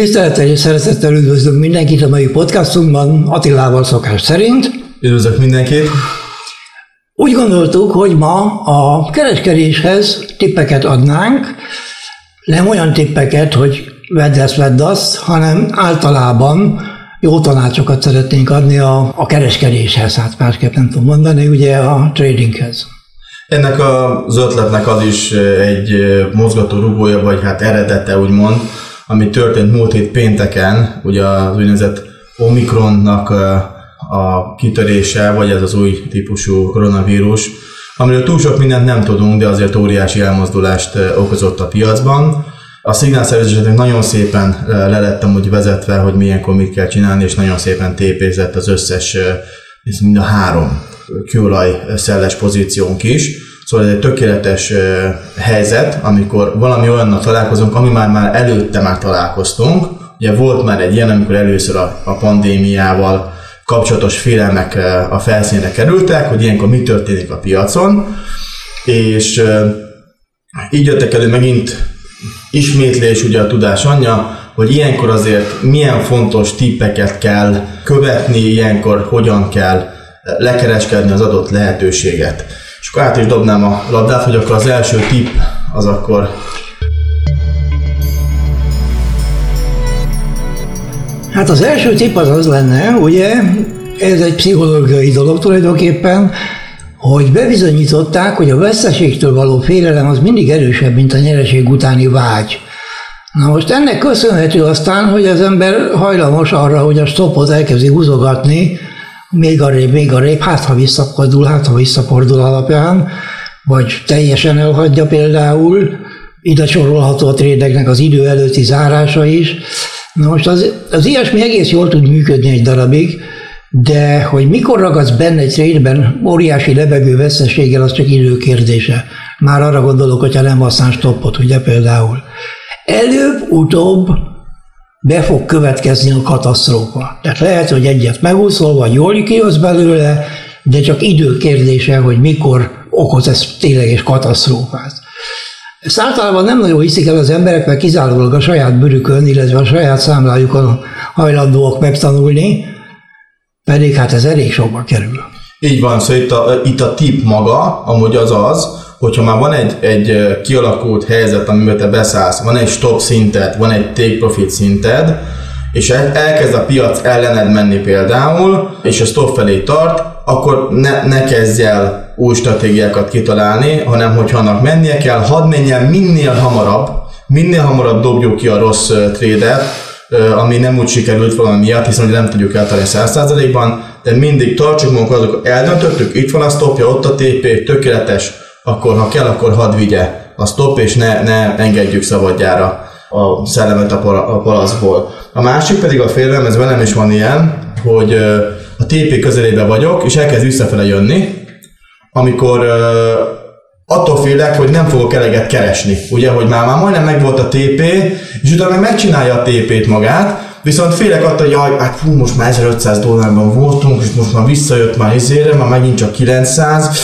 Tisztelettel és szeretettel üdvözlünk mindenkit a mai podcastunkban, Attilával szokás szerint. Üdvözlök mindenkit! Úgy gondoltuk, hogy ma a kereskedéshez tippeket adnánk, nem olyan tippeket, hogy vedd ezt, vedd azt, hanem általában jó tanácsokat szeretnénk adni a, a kereskedéshez, hát másképp nem tudom mondani, ugye a tradinghez. Ennek az ötletnek az is egy mozgató rugója, vagy hát eredete úgymond, ami történt múlt hét pénteken, ugye az úgynevezett Omikronnak a kitörése, vagy ez az új típusú koronavírus, amiről túl sok mindent nem tudunk, de azért óriási elmozdulást okozott a piacban. A szignálszervezéseknek nagyon szépen le lettem úgy vezetve, hogy milyenkor mit kell csinálni, és nagyon szépen tépézett az összes, ez mind a három kőolaj szelles pozíciónk is. Szóval ez egy tökéletes helyzet, amikor valami olyannak találkozunk, ami már, már előtte már találkoztunk. Ugye volt már egy ilyen, amikor először a, a pandémiával kapcsolatos félelmek a felszínre kerültek, hogy ilyenkor mi történik a piacon, és így jöttek elő megint ismétlés, ugye a tudás anyja, hogy ilyenkor azért milyen fontos tippeket kell követni, ilyenkor hogyan kell lekereskedni az adott lehetőséget. És akkor át is dobnám a labdát, hogy akkor az első tipp az akkor Hát az első tipp az az lenne, ugye, ez egy pszichológiai dolog tulajdonképpen, hogy bebizonyították, hogy a veszteségtől való félelem az mindig erősebb, mint a nyereség utáni vágy. Na most ennek köszönhető aztán, hogy az ember hajlamos arra, hogy a stopot elkezdi húzogatni, még arrébb, még arrébb, hát ha visszafordul, hát ha visszafordul alapján, vagy teljesen elhagyja például, ide sorolható a trédeknek az idő előtti zárása is. Na most az, az ilyesmi egész jól tud működni egy darabig, de hogy mikor ragadsz benne egy trédben óriási lebegő veszteséggel, az csak idő kérdése. Már arra gondolok, hogyha nem használsz stoppot, ugye például. Előbb-utóbb be fog következni a katasztrófa. Tehát lehet, hogy egyet megúszol, vagy jól kihoz belőle, de csak idő kérdése, hogy mikor okoz ez tényleges katasztrófát. Ezt általában nem nagyon hiszik el az emberek, mert kizárólag a saját bőrükön, illetve a saját számlájukon hajlandóak megtanulni, pedig hát ez elég sokba kerül. Így van, szóval itt a, itt a tip maga, amúgy az az, hogyha már van egy, egy kialakult helyzet, amiben te beszállsz, van egy stop szinted, van egy take profit szinted, és elkezd a piac ellened menni például, és a stop felé tart, akkor ne, ne kezdj el új stratégiákat kitalálni, hanem hogyha annak mennie kell, hadd menjen minél hamarabb, minél hamarabb dobjuk ki a rossz trédet, ami nem úgy sikerült valami miatt, hiszen hogy nem tudjuk eltalálni 100%-ban, de mindig tartsuk magunkat, azok eldöntöttük, itt van a stopja, ott a TP, tökéletes, akkor ha kell, akkor hadd vigye a stop, és ne, ne engedjük szabadjára a szellemet a palaszból. A másik pedig a félelem, ez velem is van ilyen, hogy a TP közelében vagyok, és elkezd visszafele jönni, amikor attól félek, hogy nem fogok eleget keresni. Ugye, hogy már, már majdnem megvolt a TP, és utána meg megcsinálja a TP-t magát, viszont félek attól, hogy jaj, hát fú, most már 1500 dollárban voltunk, és most már visszajött már izére, már megint csak 900,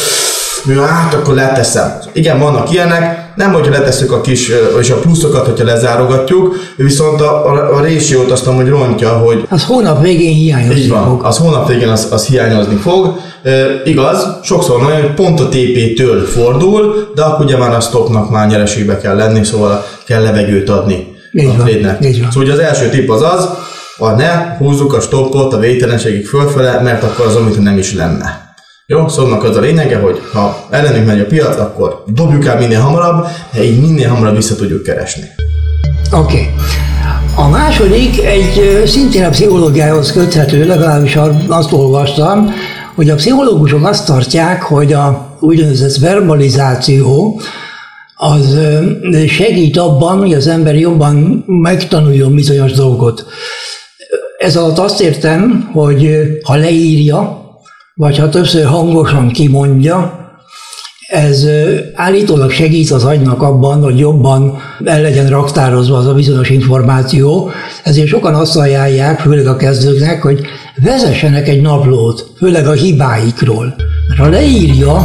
jó, hát akkor leteszem. Igen, vannak ilyenek, nem hogyha letesszük a kis, és a pluszokat, hogyha lezárogatjuk, viszont a, a, a résiót azt hogy rontja, hogy... Az hónap végén hiányozni Így van, fog. az hónap végén az, az hiányozni fog. E, igaz, sokszor nagyon, hogy pont a TP-től fordul, de akkor ugye már a stopnak már nyereségbe kell lenni, szóval kell levegőt adni így a trade Szóval ugye az első tip az az, a ne húzzuk a stoppot a végtelenségig fölfele, mert akkor az, amit nem is lenne. Jó, szóval az a lényege, hogy ha ellenünk megy a piac, akkor dobjuk el minél hamarabb, de így minél hamarabb vissza tudjuk keresni. Oké. Okay. A második egy szintén a pszichológiához köthető, legalábbis azt olvastam, hogy a pszichológusok azt tartják, hogy a úgynevezett verbalizáció az segít abban, hogy az ember jobban megtanuljon bizonyos dolgot. Ez alatt azt értem, hogy ha leírja, vagy ha többször hangosan kimondja, ez állítólag segít az agynak abban, hogy jobban el legyen raktározva az a bizonyos információ, ezért sokan azt ajánlják, főleg a kezdőknek, hogy vezessenek egy naplót, főleg a hibáikról. Mert ha leírja,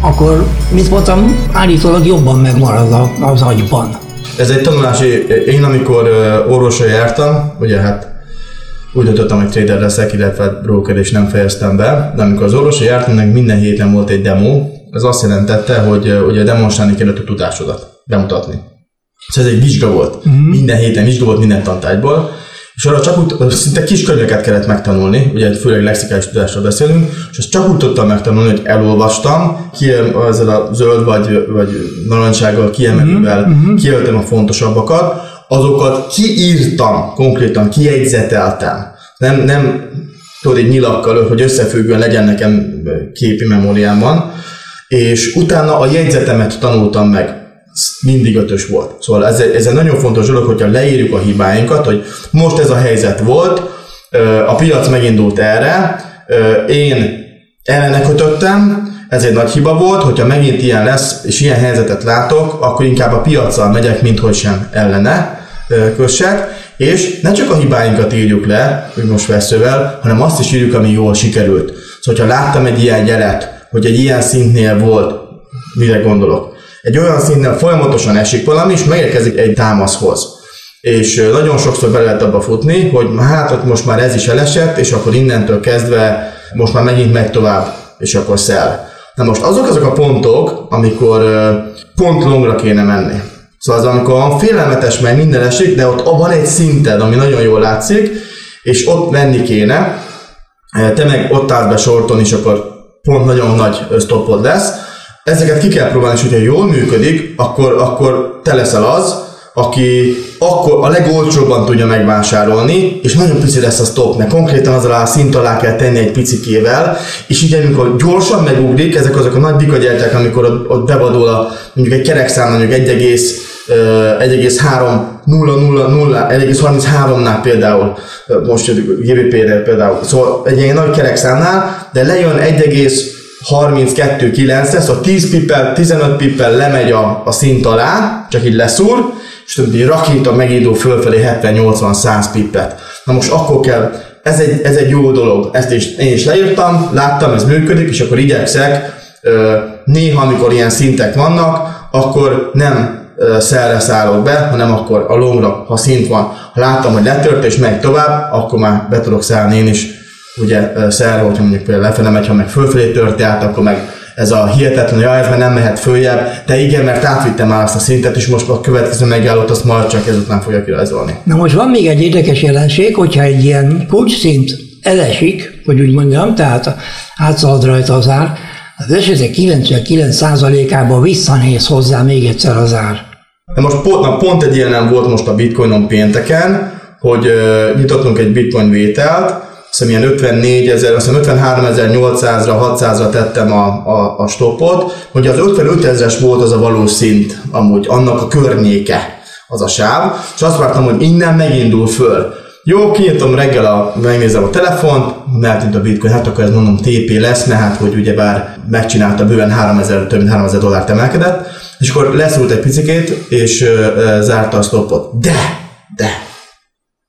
akkor, mint mondtam, állítólag jobban megmarad az agyban. ez egy tanulási, én amikor orvosra jártam, ugye hát úgy döntöttem, hogy trader leszek, illetve broker, és nem fejeztem be, de amikor az orvosra jártam, meg minden héten volt egy demo, ez azt jelentette, hogy ugye demonstrálni kellett a tudásodat, bemutatni. Szóval ez egy vizsga volt. Mm-hmm. Minden héten vizsga volt minden tantárgyból, és arra csak úgy, szinte kis könyveket kellett megtanulni, ugye főleg lexikális tudásról beszélünk, és azt csak úgy tudtam megtanulni, hogy elolvastam, kiem, ezzel a zöld vagy, vagy narancsággal kiemelővel mm-hmm. kijelöltem a fontosabbakat, azokat kiírtam, konkrétan kijegyzeteltem. Nem, nem tudod, egy nyilakkal, hogy összefüggően legyen nekem képi memóriámban, és utána a jegyzetemet tanultam meg mindig ötös volt. Szóval ez, ez egy nagyon fontos dolog, hogyha leírjuk a hibáinkat, hogy most ez a helyzet volt, a piac megindult erre, én ellene kötöttem, ez egy nagy hiba volt, hogyha megint ilyen lesz, és ilyen helyzetet látok, akkor inkább a piacsal megyek, mint hogy sem ellene kössek, és ne csak a hibáinkat írjuk le, hogy most veszővel, hanem azt is írjuk, ami jól sikerült. Szóval, ha láttam egy ilyen jelet, hogy egy ilyen szintnél volt, mire gondolok, egy olyan szinten folyamatosan esik valami, és megérkezik egy támaszhoz. És nagyon sokszor bele lehet abba futni, hogy hát ott most már ez is elesett, és akkor innentől kezdve most már megint megy tovább, és akkor szel. Na most azok azok a pontok, amikor pont longra kéne menni. Szóval az, amikor félelmetes, mert minden esik, de ott van egy szinted, ami nagyon jól látszik, és ott menni kéne, te meg ott állsz be sorton, és akkor pont nagyon nagy stoppod lesz, ezeket ki kell próbálni, és hogyha jól működik, akkor, akkor te leszel az, aki akkor a legolcsóbban tudja megvásárolni, és nagyon pici lesz a stop, mert konkrétan az alá szint alá kell tenni egy picikével, és így amikor gyorsan megugrik, ezek azok a nagy bikagyertek, amikor ott, ott bevadul a, mondjuk egy kerekszám, mondjuk 1, 1,33-nál például, most GBP-re például, szóval egy ilyen nagy kerekszámnál, de lejön 1, 32-9 lesz, a 10 pippel, 15 pippel lemegy a, a szint alá, csak így leszúr, és többi rakéta megindul fölfelé 70-80-100 pippet. Na most akkor kell, ez egy, ez egy jó dolog, ezt is, én is leírtam, láttam, ez működik, és akkor igyekszek, néha, amikor ilyen szintek vannak, akkor nem szelre szállok be, hanem akkor a longra, ha szint van. Ha láttam, hogy letört és megy tovább, akkor már be tudok szállni én is ugye szerve, hogyha mondjuk például lefele megy, ha meg fölfelé törti át, akkor meg ez a hihetetlen, hogy ez már nem mehet följebb, de igen, mert átvittem már azt a szintet, és most a következő megállót azt majd csak ezután fogja kirajzolni. Na most van még egy érdekes jelenség, hogyha egy ilyen szint elesik, hogy úgy mondjam, tehát átszalad rajta az ár, az esetek 99%-ában visszanéz hozzá még egyszer az ár. De most pont, na, pont egy ilyen nem volt most a bitcoinon pénteken, hogy uh, nyitottunk egy bitcoin vételt, hiszem ilyen 54 ezer, azt 53 800-ra, 600-ra tettem a, a, a stopot, hogy az 55 ezeres volt az a valós szint, amúgy annak a környéke az a sáv, és azt vártam, hogy innen megindul föl. Jó, kinyitom reggel, a, megnézem a telefont, mert a bitcoin, hát akkor ez mondom TP lesz, mert hát, hogy ugyebár megcsinálta bőven 3000, több mint 3000 dollárt emelkedett, és akkor leszúrt egy picikét, és ö, zárta a stopot. De, de,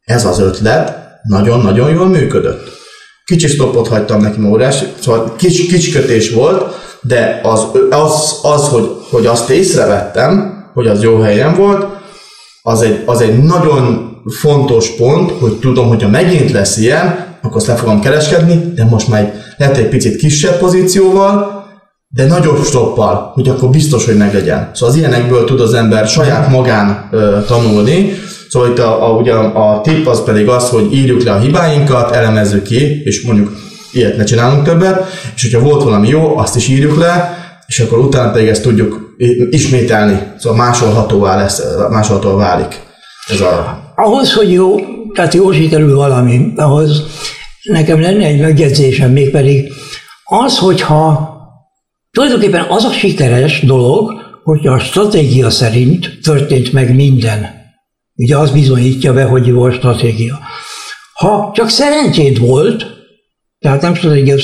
ez az ötlet, nagyon-nagyon jól működött. Kicsi stopot hagytam neki órás, szóval kis, kis kötés volt, de az, az, az hogy, hogy azt észrevettem, hogy az jó helyen volt, az egy, az egy nagyon fontos pont, hogy tudom, hogyha megint lesz ilyen, akkor azt le fogom kereskedni, de most már lehet egy picit kisebb pozícióval, de nagyobb stoppal, hogy akkor biztos, hogy meglegyen. Szóval az ilyenekből tud az ember saját magán ö, tanulni, Szóval itt a, a, ugye a tip az pedig az, hogy írjuk le a hibáinkat, elemezzük ki, és mondjuk ilyet ne csinálunk többet, és hogyha volt valami jó, azt is írjuk le, és akkor utána pedig ezt tudjuk ismételni, szóval másolhatóvá lesz, másolhatóvá válik. Ez a... Ahhoz, hogy jó, tehát jó sikerül valami, ahhoz nekem lenne egy megjegyzésem, mégpedig az, hogyha tulajdonképpen az a sikeres dolog, hogy a stratégia szerint történt meg minden. Ugye az bizonyítja be, hogy volt stratégia. Ha csak szerencsét volt, tehát nem stratégia,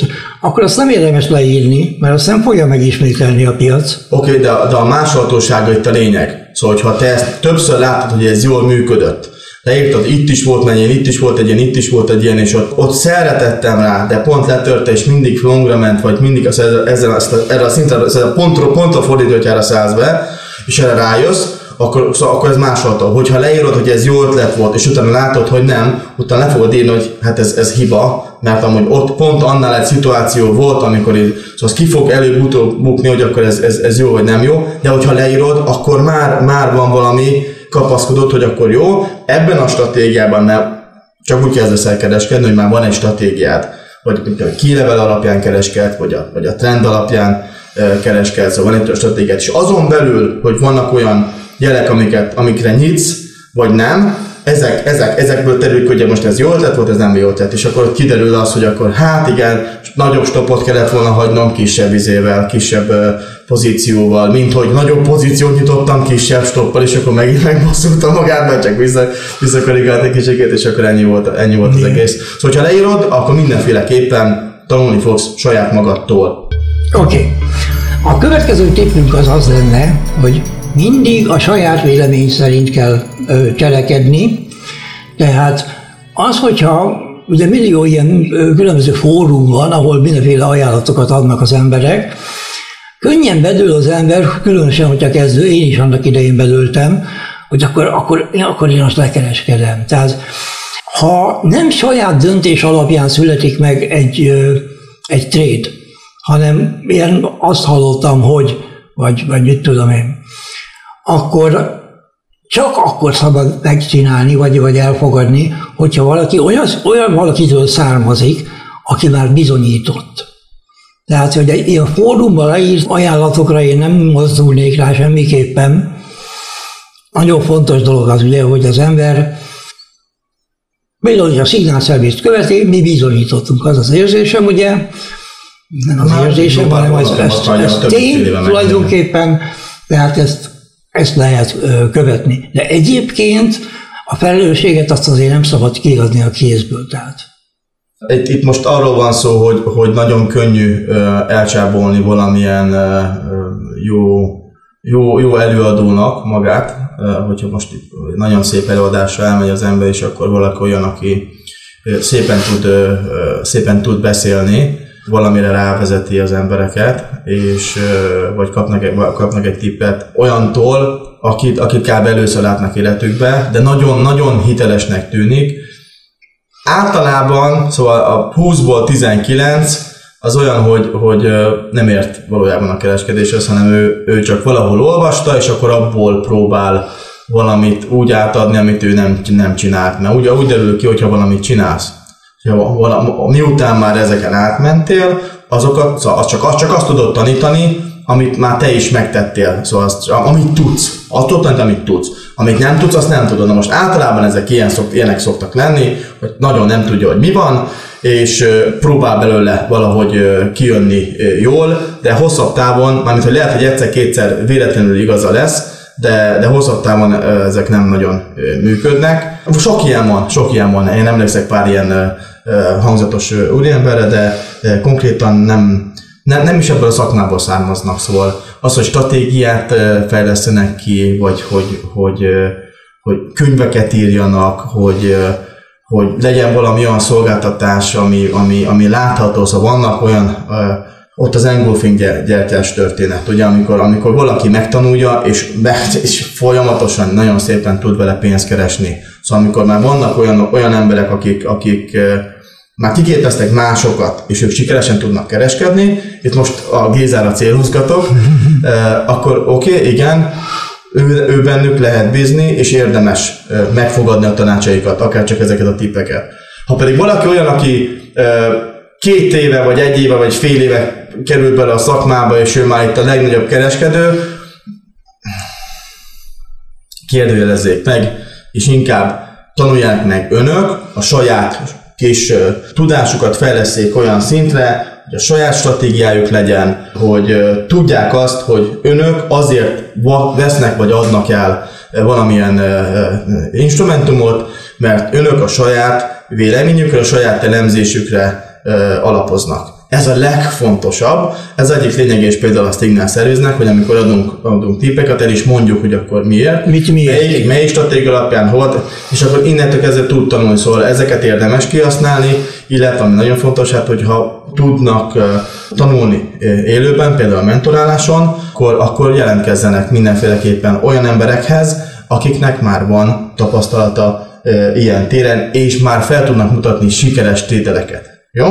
akkor azt nem érdemes leírni, mert azt nem fogja megismételni a piac. Oké, okay, de, de a másolhatósága itt a lényeg. Szóval, ha te ezt többször látod, hogy ez jól működött, leírtad, itt is volt mennyien, itt is volt egy ilyen, itt is volt egy ilyen, és ott, ott szeretettem rá, de pont letörte, és mindig longra ment, vagy mindig az, ezzel, ezzel, erre a szintre, ezzel a pontról, pontra fordítottjára szállsz be, és erre rájössz, akkor, szóval akkor ez másolta. Hogyha leírod, hogy ez jó ötlet volt, és utána látod, hogy nem, utána le fogod írni, hogy hát ez, ez hiba, mert amúgy ott pont annál egy szituáció volt, amikor így, szóval az ki fog előbb-utóbb bukni, hogy akkor ez, ez, ez jó vagy nem jó, de hogyha leírod, akkor már, már van valami kapaszkodott, hogy akkor jó, ebben a stratégiában nem, csak úgy kezdesz el kereskedni, hogy már van egy stratégiád, vagy a kilevel alapján kereskedsz, vagy a, vagy a trend alapján kereskedsz, szóval van egy stratégiát, és azon belül, hogy vannak olyan jelek, amiket, amikre nyitsz, vagy nem, ezek, ezek, ezekből terül, hogy most ez jó ötlet volt, ez nem jó ötlet, és akkor kiderül az, hogy akkor hát igen, nagyobb stopot kellett volna hagynom kisebb izével, kisebb pozícióval, mint hogy nagyobb pozíciót nyitottam kisebb stoppal, és akkor megint megbosszultam magát, mert csak vissza, visszakorigált egy kicsikét, és akkor ennyi volt, ennyi volt az egész. Szóval, ha leírod, akkor mindenféleképpen tanulni fogsz saját magadtól. Oké. Okay. A következő tippünk az az lenne, hogy mindig a saját vélemény szerint kell ö, cselekedni. Tehát az, hogyha ugye millió ilyen különböző fórum van, ahol mindenféle ajánlatokat adnak az emberek, könnyen bedől az ember, különösen, hogyha kezdő, én is annak idején bedőltem, hogy akkor, akkor, akkor én azt lekereskedem. Tehát ha nem saját döntés alapján születik meg egy, egy trade, hanem én azt hallottam, hogy, vagy, vagy mit tudom én, akkor csak akkor szabad megcsinálni, vagy, vagy elfogadni, hogyha valaki olyan, olyan valakitől származik, aki már bizonyított. Tehát, hogy egy ilyen fórumban leírt ajánlatokra én nem mozdulnék rá semmiképpen. Nagyon fontos dolog az ugye, hogy az ember hogy a szignálszervést követi, mi bizonyítottunk, az az érzésem, ugye, nem az érzésem, hanem az, ez, ez tény tulajdonképpen, tehát ezt, ezt lehet követni. De egyébként a felelősséget azt azért nem szabad kiadni a kézből. Tehát. Itt, itt most arról van szó, hogy, hogy nagyon könnyű elcsábolni valamilyen jó, jó, jó előadónak magát, hogyha most nagyon szép előadásra elmegy az ember, és akkor valaki olyan, aki szépen tud, szépen tud beszélni, valamire rávezeti az embereket, és vagy kapnak egy, kapnak egy tippet olyantól, akit, akit kb. először látnak életükbe, de nagyon-nagyon hitelesnek tűnik. Általában, szóval a 20-ból 19 az olyan, hogy, hogy nem ért valójában a kereskedéshez, hanem ő, ő csak valahol olvasta, és akkor abból próbál valamit úgy átadni, amit ő nem, nem csinált. Mert ugye úgy derül ki, hogyha valamit csinálsz, miután már ezeken átmentél, azokat, szóval az csak, az csak azt tudod tanítani, amit már te is megtettél, szóval azt, amit tudsz, azt tudod amit tudsz. Amit nem tudsz, azt nem tudod. Na most általában ezek ilyen szokt, ilyenek szoktak lenni, hogy nagyon nem tudja, hogy mi van, és próbál belőle valahogy kijönni jól, de hosszabb távon, mármint hogy lehet, hogy egyszer-kétszer véletlenül igaza lesz, de, de hosszabb távon ezek nem nagyon működnek. Sok ilyen van, sok ilyen van. Én emlékszek pár ilyen hangzatos úriemberre, de, konkrétan nem, nem, nem is ebből a szakmából származnak, szóval az, hogy stratégiát fejlesztenek ki, vagy hogy, hogy, hogy könyveket írjanak, hogy, hogy legyen valami olyan szolgáltatás, ami, ami, ami látható, szóval vannak olyan ott az engulfing gyertyás történet, ugye, amikor, amikor valaki megtanulja, és, be, és folyamatosan nagyon szépen tud vele pénzt keresni. Szóval amikor már vannak olyan, olyan emberek, akik, akik már kiképeztek másokat, és ők sikeresen tudnak kereskedni, itt most a Gézára célhúzgatok, akkor oké, okay, igen, ő, ő bennük lehet bízni, és érdemes megfogadni a tanácsaikat, akár csak ezeket a tippeket. Ha pedig valaki olyan, aki két éve, vagy egy éve, vagy fél éve került bele a szakmába, és ő már itt a legnagyobb kereskedő, kérdőjelezzék meg, és inkább tanulják meg önök a saját kis tudásukat fejleszték olyan szintre, hogy a saját stratégiájuk legyen, hogy tudják azt, hogy önök azért vesznek vagy adnak el valamilyen instrumentumot, mert önök a saját véleményükre, a saját elemzésükre alapoznak. Ez a legfontosabb, ez egyik lényeges például a Stignál szerviznek, hogy amikor adunk, adunk tippeket, el is mondjuk, hogy akkor miért, Mit miért? Melyik, melyik stratégia alapján volt, és akkor innentől kezdve tud tanulni, szóval ezeket érdemes kihasználni, illetve ami nagyon fontos, hát hogyha tudnak tanulni élőben, például a mentoráláson, akkor, akkor jelentkezzenek mindenféleképpen olyan emberekhez, akiknek már van tapasztalata ilyen téren, és már fel tudnak mutatni sikeres tételeket. Jó?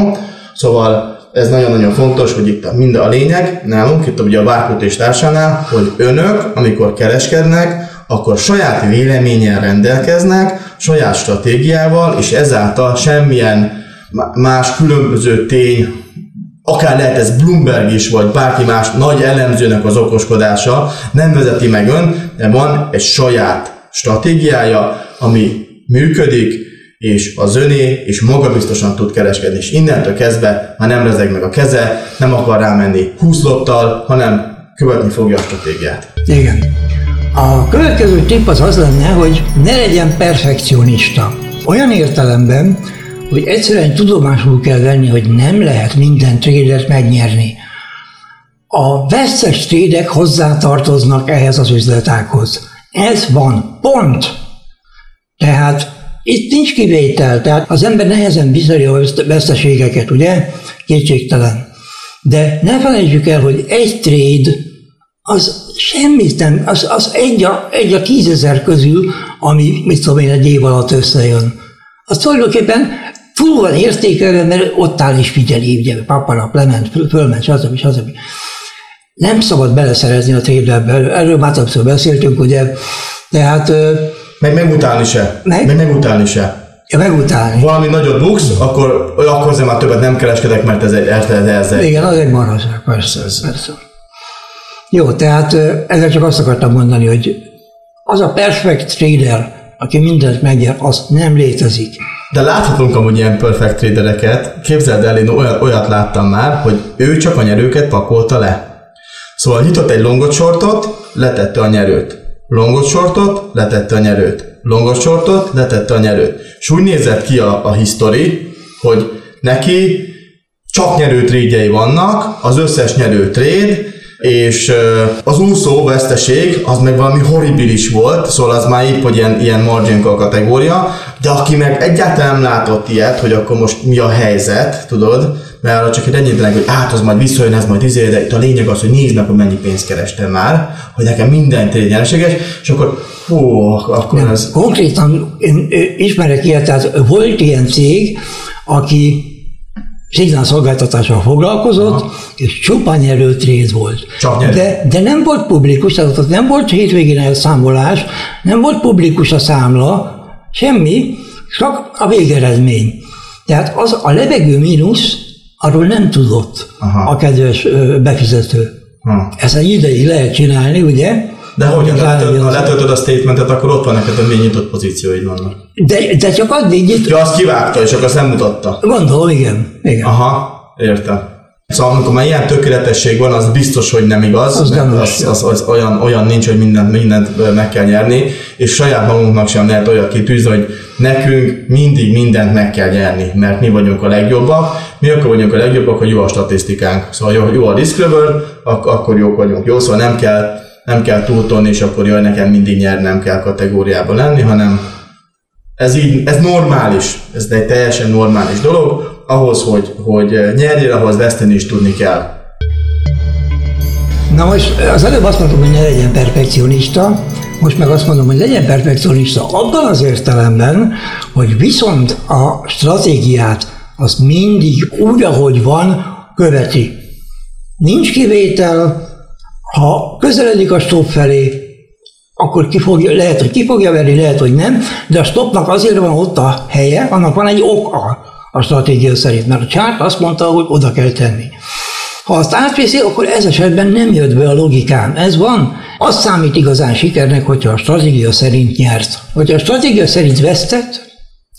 Szóval ez nagyon-nagyon fontos, hogy itt mind a lényeg nálunk, itt ugye a Várkut és társánál, hogy önök, amikor kereskednek, akkor saját véleményen rendelkeznek, saját stratégiával, és ezáltal semmilyen más különböző tény, akár lehet ez Bloomberg is, vagy bárki más nagy elemzőnek az okoskodása, nem vezeti meg ön, de van egy saját stratégiája, ami működik, és az öné, és magabiztosan tud kereskedni, és innentől kezdve már nem rezeg meg a keze, nem akar rámenni 20 lottal, hanem követni fogja a stratégiát. Igen. A következő tipp az az lenne, hogy ne legyen perfekcionista. Olyan értelemben, hogy egyszerűen tudomásul kell venni, hogy nem lehet minden trédet megnyerni. A vesztes trédek hozzátartoznak ehhez az üzletághoz. Ez van, pont. Tehát itt nincs kivétel, tehát az ember nehezen viseli a veszteségeket, ugye? Kétségtelen. De ne felejtjük el, hogy egy trade az semmit nem, az, az egy, a, egy a tízezer közül, ami, mit tudom én, egy év alatt összejön. Az tulajdonképpen túl van értékelve, mert ott áll és figyeli, ugye, papanap lement, fölment, stb. stb. Nem szabad beleszerezni a trédbe, erről már többször beszéltünk, ugye, tehát meg megutálni se. Meg? Meg megutálni se. Ja, megutálni. Valami nagyot buksz, akkor, akkor azért már többet nem kereskedek, mert ez egy, ez, ez egy... Igen, az egy marhaság, persze, persze. Jó, tehát ezzel csak azt akartam mondani, hogy az a perfect trader, aki mindent megnyer, az nem létezik. De láthatunk amúgy ilyen perfect tradereket. Képzeld el, én olyat, olyat láttam már, hogy ő csak a nyerőket pakolta le. Szóval nyitott egy longot sortot, letette a nyerőt longot shortot, letette a nyerőt. Longot shortot, letette a nyerőt. És úgy nézett ki a, a history, hogy neki csak nyerő trédjei vannak, az összes nyerő tréd, és az úszó veszteség az meg valami horribilis volt, szóval az már épp, hogy ilyen, ilyen margin kategória, de aki meg egyáltalán nem látott ilyet, hogy akkor most mi a helyzet, tudod, mert arra csak egy ennyit hogy át az majd visszajön, ez majd izé, de itt a lényeg az, hogy nézd meg, hogy mennyi pénzt kerestem már, hogy nekem minden tényleg nyereséges, és akkor hú, akkor ez... Konkrétan én ismerek ilyet, tehát volt ilyen cég, aki szolgáltatással foglalkozott, Aha. és csupán nyerő tréd volt. Csak nyerő. de, de nem volt publikus, tehát nem volt hétvégén elszámolás, nem volt publikus a számla, semmi, csak a végeredmény. Tehát az a levegő mínusz, arról nem tudott Aha. a kedves befizető. Ha. Ezt egy ideig lehet csinálni, ugye? De hogy ha letöltöd a statementet, akkor ott van neked, hogy milyen nyitott pozícióid vannak. De, de csak addig nyit... Ja, azt kivágta, és akkor azt nem mutatta. Gondolom, igen. igen. Aha, értem. Szóval amikor már ilyen tökéletesség van, az biztos, hogy nem igaz. Az, nem az, az, az, olyan, olyan nincs, hogy mindent, mindent meg kell nyerni, és saját magunknak sem lehet olyat kitűzni, hogy nekünk mindig mindent meg kell nyerni, mert mi vagyunk a legjobbak. Mi akkor vagyunk a legjobbak, hogy jó a statisztikánk. Szóval jó, jó a risk ak- akkor jók vagyunk. Jó, szóval nem kell, nem kell túltolni, és akkor jaj, nekem mindig nyernem kell kategóriában lenni, hanem ez így, ez normális, ez egy teljesen normális dolog, ahhoz, hogy, hogy nyerjél, ahhoz veszteni is tudni kell. Na most az előbb azt mondtam, hogy ne legyen perfekcionista, most meg azt mondom, hogy legyen perfekcionista abban az értelemben, hogy viszont a stratégiát az mindig úgy, ahogy van, követi. Nincs kivétel, ha közeledik a stop felé, akkor ki fogja, lehet, hogy ki fogja verni, lehet, hogy nem, de a stopnak azért van ott a helye, annak van egy oka a stratégia szerint, mert a csárt azt mondta, hogy oda kell tenni. Ha azt átviszi, akkor ez esetben nem jött be a logikám. Ez van. Az számít igazán sikernek, hogyha a stratégia szerint nyert. Hogyha a stratégia szerint vesztett,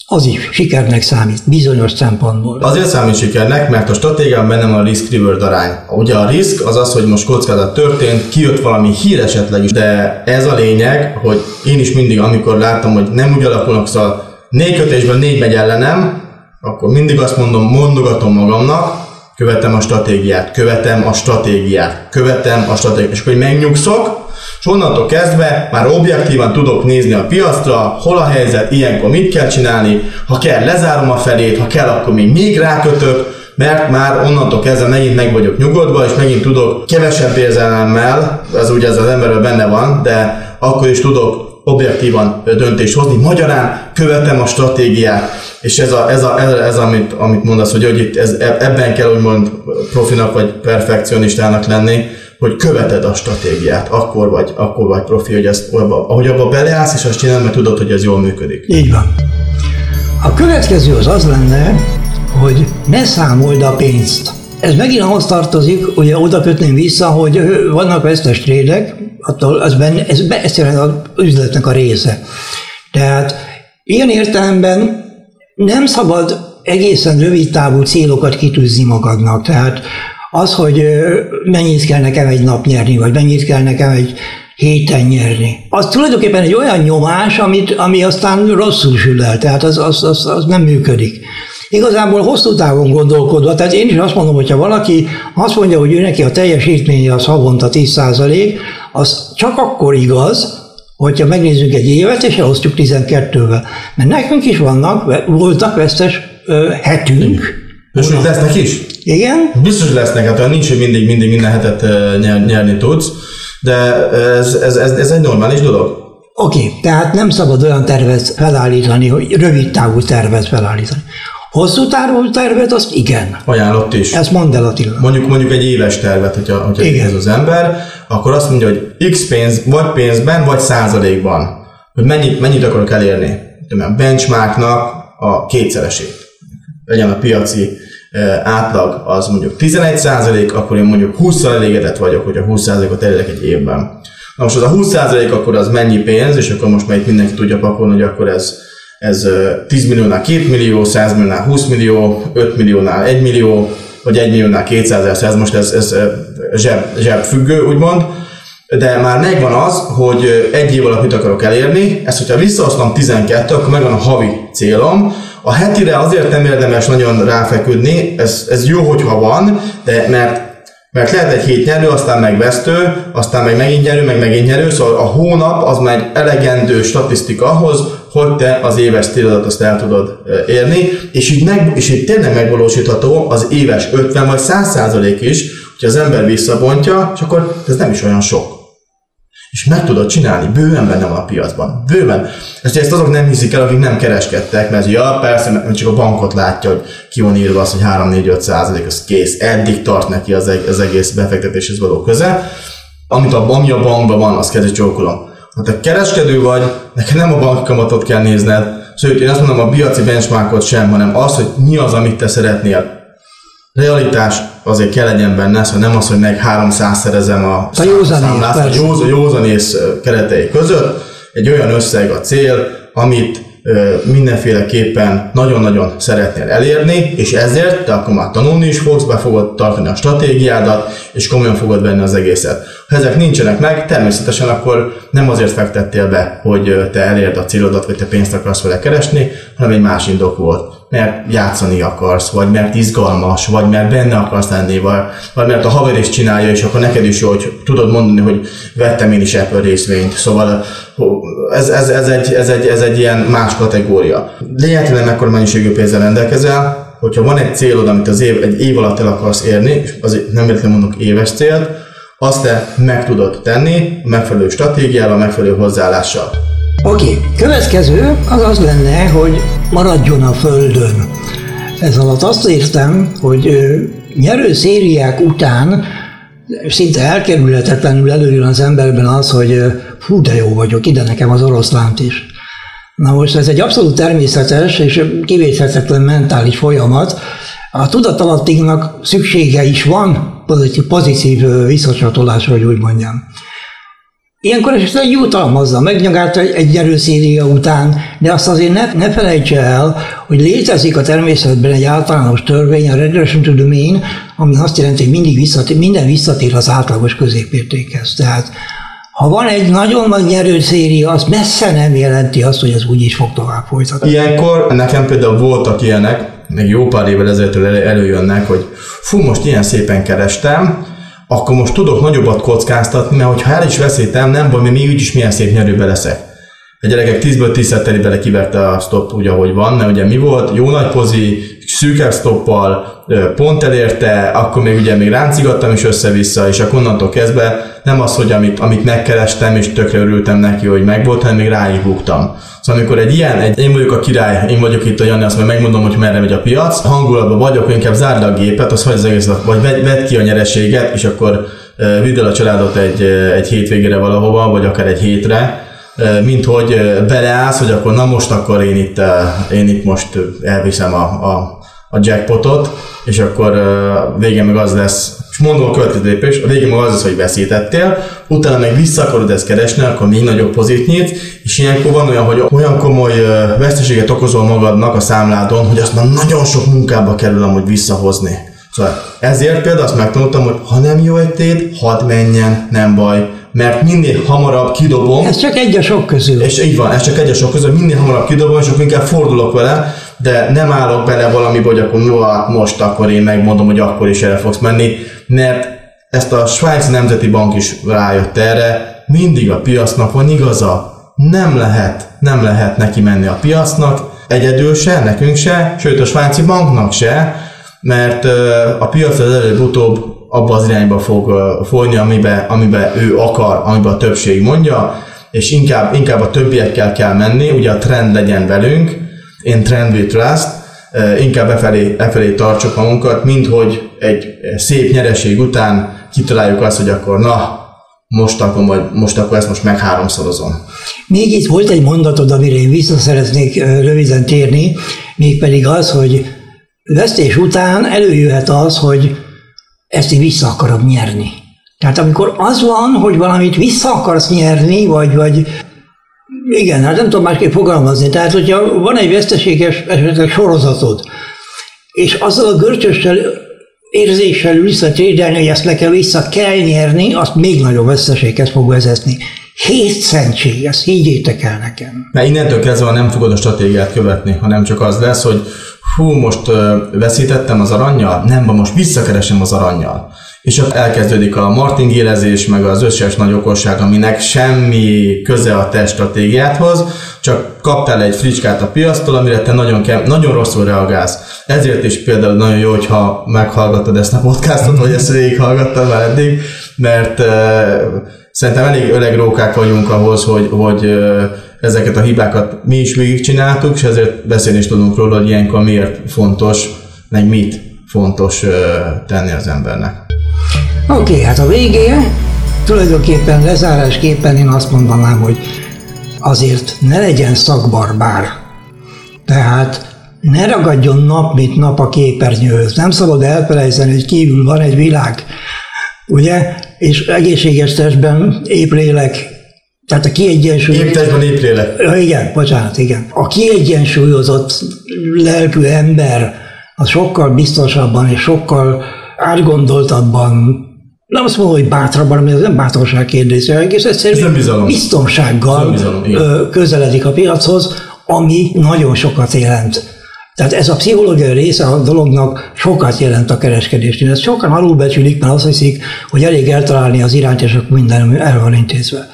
az is sikernek számít, bizonyos szempontból. Azért számít sikernek, mert a stratégiában benne van a risk reward arány. Ugye a risk az az, hogy most kockázat történt, kijött valami hír esetleg is, de ez a lényeg, hogy én is mindig, amikor láttam, hogy nem úgy alakulnak, szóval négy kötésben négy megy ellenem, akkor mindig azt mondom, mondogatom magamnak, követem a stratégiát, követem a stratégiát, követem a stratégiát, és akkor megnyugszok, onnantól kezdve már objektívan tudok nézni a piacra, hol a helyzet, ilyenkor mit kell csinálni, ha kell lezárom a felét, ha kell, akkor még még rákötök, mert már onnantól kezdve megint meg vagyok nyugodva, és megint tudok kevesebb érzelemmel, ez ugye ez az emberben benne van, de akkor is tudok objektívan döntést hozni. Magyarán követem a stratégiát, és ez, a, ez, a, ez, ez amit, amit mondasz, hogy, hogy itt ez, ebben kell úgymond profinak vagy perfekcionistának lenni, hogy követed a stratégiát, akkor vagy, akkor vagy profi, hogy ezt, ahogy abba beleállsz, és azt csinálod, mert tudod, hogy ez jól működik. Így van. A következő az az lenne, hogy ne számold a pénzt. Ez megint ahhoz tartozik, ugye oda kötném vissza, hogy vannak vesztes trédek, attól az benne, ez, ez az üzletnek a része. Tehát ilyen értelemben nem szabad egészen rövid távú célokat kitűzni magadnak. Tehát az, hogy mennyit kell nekem egy nap nyerni, vagy mennyit kell nekem egy héten nyerni. Az tulajdonképpen egy olyan nyomás, amit, ami aztán rosszul sül el, tehát az, az, az, az nem működik. Igazából hosszú távon gondolkodva, tehát én is azt mondom, hogyha valaki azt mondja, hogy ő neki a teljesítménye az havonta 10%, az csak akkor igaz, hogyha megnézzük egy évet, és elosztjuk 12-vel. Mert nekünk is vannak, voltak vesztes ö, hetünk. És hogy lesznek is? Igen. Biztos lesznek, hát nincs, hogy mindig, mindig minden hetet nyer, nyerni tudsz, de ez, ez, ez, ez egy normális dolog. Oké, okay, tehát nem szabad olyan tervet felállítani, hogy rövid távú tervet felállítani. Hosszú távú tervet, azt igen. Ajánlott is. Ezt mondd el Attila. Mondjuk, mondjuk egy éves tervet, hogyha, hogyha igen. ez az ember, akkor azt mondja, hogy x pénz, vagy pénzben, vagy százalékban, hogy mennyit, mennyit akarok elérni. A benchmarknak a kétszeresét. Legyen a piaci átlag az mondjuk 11 százalék, akkor én mondjuk 20-szal elégedett vagyok, hogy a 20 százalékot elérek egy évben. Na most az a 20 százalék akkor az mennyi pénz, és akkor most már itt mindenki tudja pakolni, hogy akkor ez ez 10 milliónál 2 millió, 100 milliónál 20 millió, 5 milliónál 1 millió, vagy 1 milliónál 200 ezer, ez most ez, ez zseb, zseb függő, úgymond. De már megvan az, hogy egy év alatt mit akarok elérni, ezt hogyha visszaosztom 12, akkor megvan a havi célom, a hetire azért nem érdemes nagyon ráfeküdni, ez, ez jó, hogyha van, de mert mert lehet egy hét nyerő, aztán meg vesztő, aztán meg megint nyerő, meg megint nyerő, szóval a hónap az már elegendő statisztika ahhoz, hogy te az éves célodat azt el tudod érni, és így, meg, és így tényleg megvalósítható az éves 50 vagy 100 százalék is, hogy az ember visszabontja, és akkor ez nem is olyan sok. És meg tudod csinálni, bőven benne van a piacban. Bőven. Ezt, ezt azok nem hiszik el, akik nem kereskedtek, mert ja, persze, mert csak a bankot látja, hogy ki van írva az, hogy 3-4-5 százalék, az kész. Eddig tart neki az, az egész befektetéshez való köze. Amit a, ami a bankban van, azt kezdve csókolom. Ha te kereskedő vagy, neked nem a bankkamatot kell nézned, sőt, én azt mondom, a piaci benchmarkot sem, hanem az, hogy mi az, amit te szeretnél. Realitás azért kell legyen benne, szóval nem az, hogy meg 300 szerezem a, a józanész, a józan, józanész keretei között. Egy olyan összeg a cél, amit mindenféleképpen nagyon-nagyon szeretnél elérni, és ezért te akkor már tanulni is fogsz, be fogod tartani a stratégiádat, és komolyan fogod venni az egészet. Ha ezek nincsenek meg, természetesen akkor nem azért fektettél be, hogy te elérd a célodat, vagy te pénzt akarsz vele keresni, hanem egy más indok volt mert játszani akarsz, vagy mert izgalmas, vagy mert benne akarsz lenni, vagy, vagy mert a haver is csinálja, és akkor neked is jó, hogy tudod mondani, hogy vettem én is Apple részvényt. Szóval ez, ez, ez, egy, ez, egy, ez egy ilyen más kategória. Lényegtelen mekkora mennyiségű pénzzel rendelkezel, hogyha van egy célod, amit az év, egy év alatt el akarsz érni, és azért nem véletlenül mondok éves célt, azt te meg tudod tenni megfelelő stratégiával, megfelelő hozzáállással. Oké, következő az az lenne, hogy maradjon a Földön. Ez alatt azt értem, hogy nyerő szériák után szinte elkerülhetetlenül előjön az emberben az, hogy fú, de jó vagyok, ide nekem az oroszlánt is. Na most ez egy abszolút természetes és kivéthetetlen mentális folyamat. A tudatalattignak szüksége is van pozitív visszacsatolásra, hogy úgy mondjam. Ilyenkor esetleg jutalmazza megnyagát egy nyerőszéria után, de azt azért ne, ne felejtse el, hogy létezik a természetben egy általános törvény, a regression to the mean, ami azt jelenti, hogy mindig visszatér, minden visszatér az átlagos középértékhez. Tehát ha van egy nagyon nagy nyerőszéria, az messze nem jelenti azt, hogy ez úgy is fog tovább folytatni. Ilyenkor nekem például voltak ilyenek, még jó pár évvel ezelőtt előjönnek, hogy fú, most ilyen szépen kerestem, akkor most tudok nagyobbat kockáztatni, mert ha el is veszítem, nem baj, mert még úgyis milyen szép nyerőbe leszek. A gyerekek 10-ből 10 teli bele kiverte a stop úgy, ahogy van, mert ugye mi volt, jó nagy pozi, szűkebb stoppal, pont elérte, akkor még ugye még ráncigattam is össze-vissza, és akkor onnantól kezdve nem az, hogy amit, amit megkerestem, és tökre örültem neki, hogy megvolt, hanem még rá. Szóval amikor egy ilyen, egy, én vagyok a király, én vagyok itt a Jani, azt majd megmondom, hogy merre megy a piac, hangulatban vagyok, inkább zárd a gépet, az hogy az egész, vagy vedd, vedd ki a nyereséget, és akkor vidd el a családot egy, egy hétvégére valahova, vagy akár egy hétre, mint hogy beleállsz, hogy akkor na most akkor én itt, én itt most elviszem a, a, a jackpotot, és akkor végén meg az lesz, és mondom a következő lépés, a végén meg az lesz, hogy veszítettél, utána meg vissza akarod ezt keresni, akkor még nagyobb pozit nyitsz, és ilyenkor van olyan, hogy olyan komoly veszteséget okozol magadnak a számládon, hogy azt már nagyon sok munkába kerül amúgy visszahozni. Szóval ezért például azt megtanultam, hogy ha nem jó egy tét, hadd menjen, nem baj mert minél hamarabb kidobom. Ez csak egy a sok közül. És így van, ez csak egy a sok közül, minél hamarabb kidobom, és akkor inkább fordulok vele, de nem állok bele valami, hogy akkor no, hát most akkor én megmondom, hogy akkor is erre fogsz menni, mert ezt a Svájci Nemzeti Bank is rájött erre, mindig a piacnak van igaza. Nem lehet, nem lehet neki menni a piacnak, egyedül se, nekünk se, sőt a svájci banknak se, mert a piac az előbb-utóbb abba az irányba fog folyni, amiben, amiben ő akar, amiben a többség mondja, és inkább, inkább a többiekkel kell menni, ugye a trend legyen velünk, én trend with trust, inkább befelé, befelé tartsuk magunkat, mint hogy egy szép nyereség után kitaláljuk azt, hogy akkor na, most akkor, majd, most akkor ezt most meg háromszorozom. Még itt volt egy mondatod, amire én vissza szeretnék röviden térni, mégpedig az, hogy vesztés után előjöhet az, hogy ezt én vissza akarom nyerni. Tehát amikor az van, hogy valamit vissza akarsz nyerni, vagy, vagy igen, hát nem tudom másképp fogalmazni. Tehát, hogyha van egy veszteséges esetleg sorozatod, és azzal a görcsössel érzéssel visszatérdelni, hogy ezt nekem vissza kell nyerni, azt még nagyobb veszteséghez fog vezetni. Hétszentség, ezt higgyétek el nekem. Mert innentől kezdve nem fogod a stratégiát követni, hanem csak az lesz, hogy hú, most veszítettem az aranyjal, nem, most visszakeresem az aranyjal. És akkor elkezdődik a martingélezés, meg az összes nagy okosság, aminek semmi köze a te stratégiáthoz, csak kaptál egy fricskát a piasztól, amire te nagyon, ke- nagyon rosszul reagálsz. Ezért is például nagyon jó, hogyha meghallgatod ezt a podcastot, vagy ezt végighallgattad már eddig, mert uh, szerintem elég öreg rókák vagyunk ahhoz, hogy, hogy uh, ezeket a hibákat mi is végigcsináltuk, és ezért beszélni is tudunk róla, hogy ilyenkor miért fontos, meg mit fontos tenni az embernek. Oké, okay, hát a végén tulajdonképpen lezárásképpen én azt mondanám, hogy azért ne legyen szakbarbár. Tehát ne ragadjon nap, mint nap a képernyőhöz. Nem szabad elfelejteni, hogy kívül van egy világ, ugye? És egészséges testben, épp lélek, tehát a kiegyensúlyozott... Épp testben, épp lélek. Igen, bocsánat, igen. A kiegyensúlyozott lelkű ember az sokkal biztosabban és sokkal átgondoltabban nem azt mondom, hogy bátrabban, mert ez nem bátorság kérdése, egész egyszerűen biztonsággal bizalom, közeledik a piachoz, ami nagyon sokat jelent. Tehát ez a pszichológiai része a dolognak sokat jelent a kereskedésnél. Ezt sokan alulbecsülik, mert azt hiszik, hogy elég eltalálni az irányt, és akkor minden el van intézve.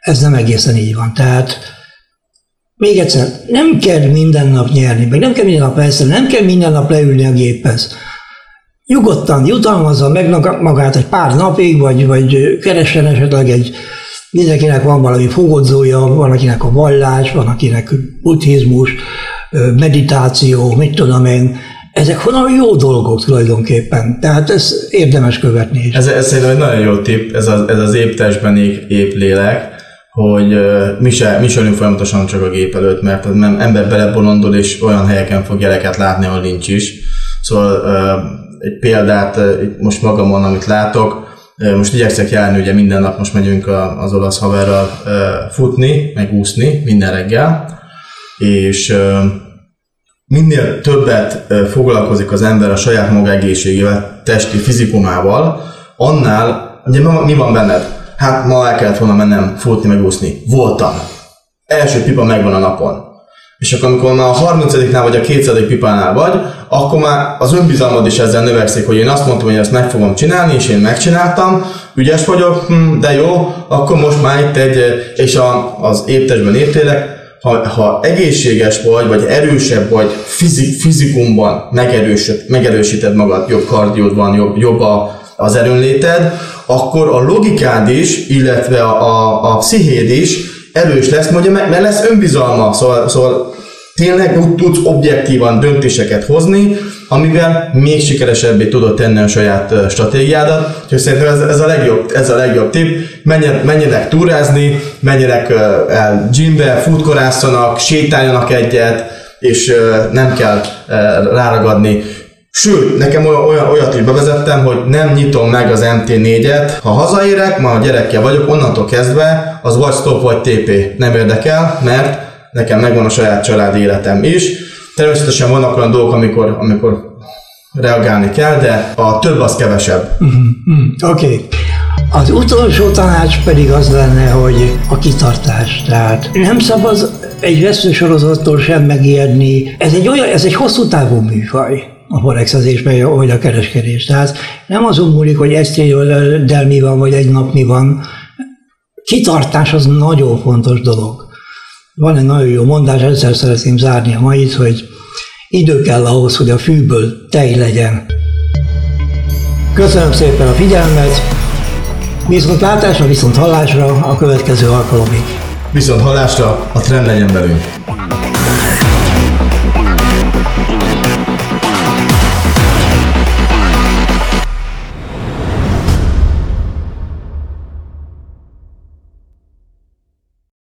Ez nem egészen így van. Tehát még egyszer, nem kell minden nap nyerni, meg nem kell minden nap elszállni, nem kell minden nap leülni a géphez. Nyugodtan jutalmazza meg magát egy pár napig, vagy, vagy keressen esetleg egy, mindenkinek van valami fogodzója, van akinek a vallás, van akinek buddhizmus, meditáció, mit tudom én, ezek honnan jó dolgok tulajdonképpen, tehát ez érdemes követni is. Ez, ez szerintem egy nagyon jó tipp, ez az, ez az épp testben épp lélek, hogy mi se, mi se folyamatosan csak a gép előtt, mert az ember belebolondol, és olyan helyeken fog jeleket látni, ahol nincs is. Szóval egy példát most magamon, amit látok, most igyekszek járni, ugye minden nap most megyünk az olasz haverral futni, meg úszni minden reggel, és minél többet foglalkozik az ember a saját maga egészségével, testi fizikumával, annál, ugye mi van benned? hát ma el kellett volna mennem futni, megúszni. Voltam. Első pipa megvan a napon. És akkor, amikor már a 30 vagy a 200 pipánál vagy, akkor már az önbizalmad is ezzel növekszik, hogy én azt mondtam, hogy ezt meg fogom csinálni, és én megcsináltam, ügyes vagyok, hm, de jó, akkor most már itt egy, és a, az éptesben értélek, ha, ha egészséges vagy, vagy erősebb vagy fizik, fizikumban megerősít, megerősíted magad, jobb kardiód van, jobb, jobb a, az erőnléted, akkor a logikád is, illetve a, a, a pszichéd is erős lesz, mondja, mert lesz önbizalma, szóval, szóval tényleg úgy tudsz objektívan döntéseket hozni, amivel még sikeresebbé tudod tenni a saját stratégiádat. Úgyhogy szerintem ez, ez, a legjobb, ez a legjobb tipp. Menjen, menjenek túrázni, menjenek el gymbe, futkorászanak, sétáljanak egyet, és nem kell ráragadni Sőt, nekem olyan, olyat is bevezettem, hogy nem nyitom meg az MT4-et. Ha hazaérek, ma a gyerekkel vagyok, onnantól kezdve az vagy stop, vagy TP. Nem érdekel, mert nekem megvan a saját családi életem is. Természetesen vannak olyan dolgok, amikor, amikor reagálni kell, de a több az kevesebb. Uh-huh. Oké. Okay. Az utolsó tanács pedig az lenne, hogy a kitartás. Tehát nem szabad egy veszősorozattól sem megijedni. Ez egy, olyan, ez egy hosszú távú műfaj a forexezésben, vagy a kereskedés. Tehát nem azon múlik, hogy esztréddel mi van, vagy egy nap mi van. Kitartás az nagyon fontos dolog. Van egy nagyon jó mondás, ezzel szeretném zárni a mait, hogy idő kell ahhoz, hogy a fűből tej legyen. Köszönöm szépen a figyelmet, viszont látásra, viszont hallásra a következő alkalomig. Viszont hallásra a trend legyen belünk.